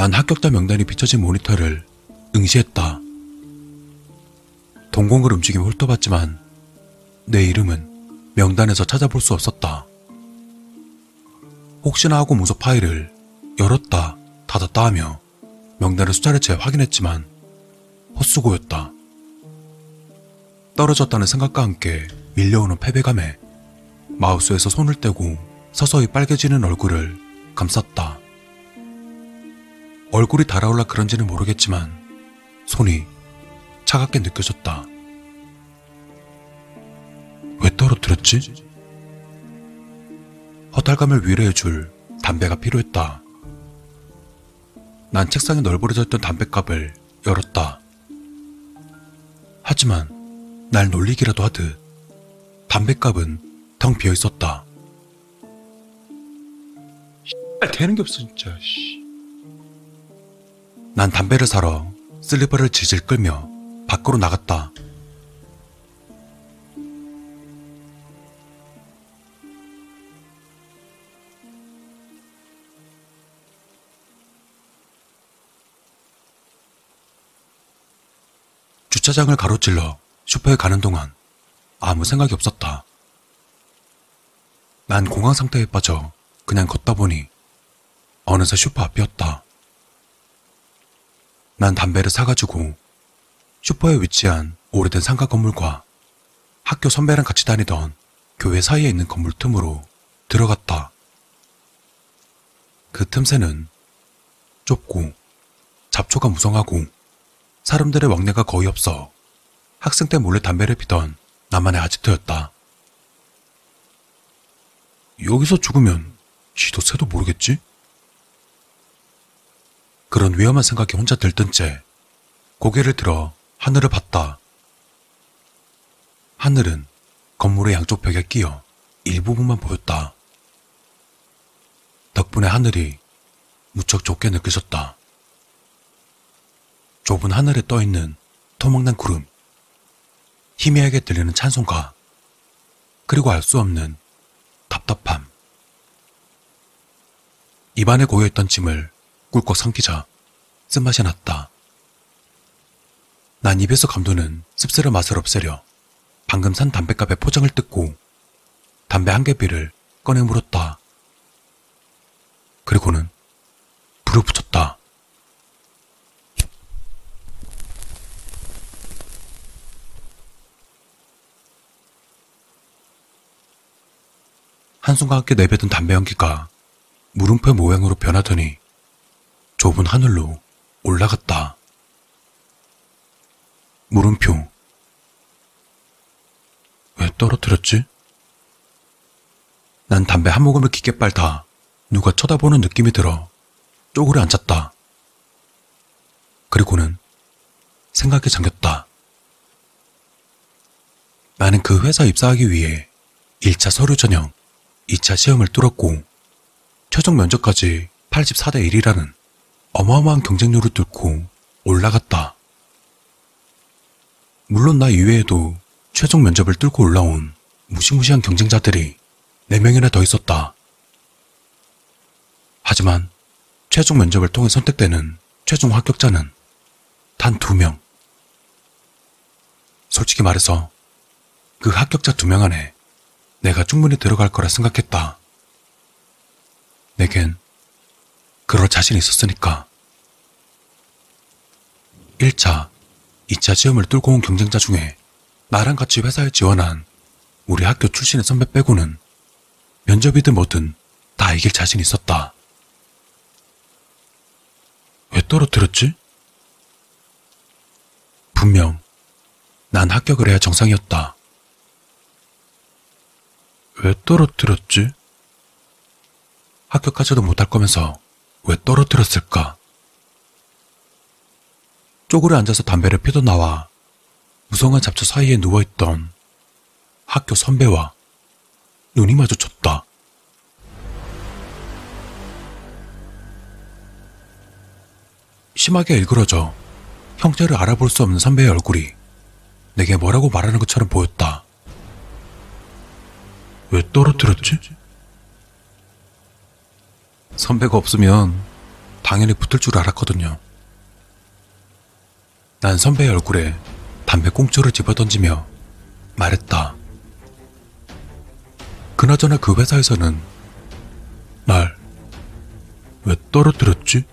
난 합격자 명단이 비춰진 모니터를 응시했다. 동공을 움직이며 훑어봤지만 내 이름은 명단에서 찾아볼 수 없었다. 혹시나 하고 문서 파일을 열었다 닫았다 하며 명단의 숫자를 재확인했지만 헛수고였다. 떨어졌다는 생각과 함께 밀려오는 패배감에 마우스에서 손을 떼고 서서히 빨개지는 얼굴을 감쌌다. 얼굴이 달아올라 그런지는 모르겠지만 손이 차갑게 느껴졌다. 왜 떨어뜨렸지? 허탈감을 위로해줄 담배가 필요했다. 난 책상에 널브러져 있던 담뱃갑을 열었다. 하지만 날 놀리기라도 하듯 담뱃갑은 텅 비어 있었다. 되는 게 없어 진짜. 난 담배를 사러 슬리퍼를 질질 끌며 밖으로 나갔다. 주차장을 가로질러 슈퍼에 가는 동안 아무 생각이 없었다. 난 공황 상태에 빠져 그냥 걷다 보니 어느새 슈퍼 앞이었다. 난 담배를 사가지고 슈퍼에 위치한 오래된 상가 건물과 학교 선배랑 같이 다니던 교회 사이에 있는 건물 틈으로 들어갔다. 그 틈새는 좁고 잡초가 무성하고 사람들의 왕래가 거의 없어 학생 때 몰래 담배를 피던 나만의 아지트였다. 여기서 죽으면 쥐도 새도 모르겠지? 그런 위험한 생각이 혼자 들뜬 채 고개를 들어 하늘을 봤다. 하늘은 건물의 양쪽 벽에 끼어 일부분만 보였다. 덕분에 하늘이 무척 좁게 느껴졌다. 좁은 하늘에 떠있는 토막난 구름, 희미하게 들리는 찬송가, 그리고 알 수 없는 답답함. 입안에 고여있던 짐을 꿀꺽 삼키자 쓴맛이 났다. 난 입에서 감도는 씁쓸한 맛을 없애려 방금 산 담뱃갑의 포장을 뜯고 담배 한 개비를 꺼내 물었다. 그리고는 불을 붙였다. 한순간 함께 내뱉은 담배 연기가 물음표 모양으로 변하더니 좁은 하늘로 올라갔다. 물음표. 왜 떨어뜨렸지? 난 담배 한 모금을 깊게 빨다 누가 쳐다보는 느낌이 들어 쪼그려 앉았다. 그리고는 생각에 잠겼다. 나는 그 회사 입사하기 위해 1차 서류 전형, 2차 시험을 뚫었고 최종 면접까지 84대 1이라는 어마어마한 경쟁률을 뚫고 올라갔다. 물론 나 이외에도 최종 면접을 뚫고 올라온 무시무시한 경쟁자들이 4명이나 더 있었다. 하지만 최종 면접을 통해 선택되는 최종 합격자는 단 2명. 솔직히 말해서 그 합격자 2명 안에 내가 충분히 들어갈 거라 생각했다. 내겐 그럴 자신이 있었으니까. 1차, 2차 시험을 뚫고 온 경쟁자 중에 나랑 같이 회사에 지원한 우리 학교 출신의 선배 빼고는 면접이든 뭐든 다 이길 자신 있었다. 왜 떨어뜨렸지? 분명 난 합격을 해야 정상이었다. 왜 떨어뜨렸지? 합격까지도 못할 거면서 왜 떨어뜨렸을까? 쪼그려 앉아서 담배를 피던 나와 무성한 잡초 사이에 누워있던 학교 선배와 눈이 마주쳤다. 심하게 일그러져 형태를 알아볼 수 없는 선배의 얼굴이 내게 뭐라고 말하는 것처럼 보였다. 왜 떨어뜨렸지? 선배가 없으면 당연히 붙을 줄 알았거든요. 난 선배의 얼굴에 담배 꽁초를 집어던지며 말했다. 그나저나 그 회사에서는 날 왜 떨어뜨렸지?